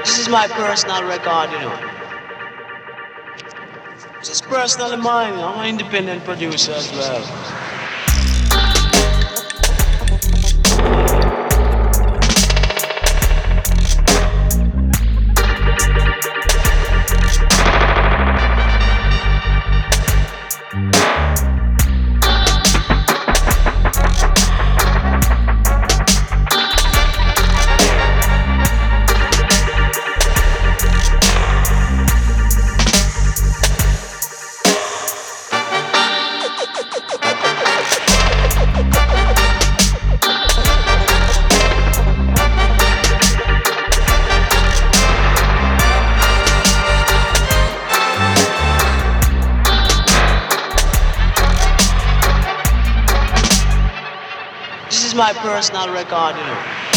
This is my personal record, you know. This is personally mine. I'm an independent producer as well. Is my personal record, you know.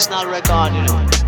Personal record, you know.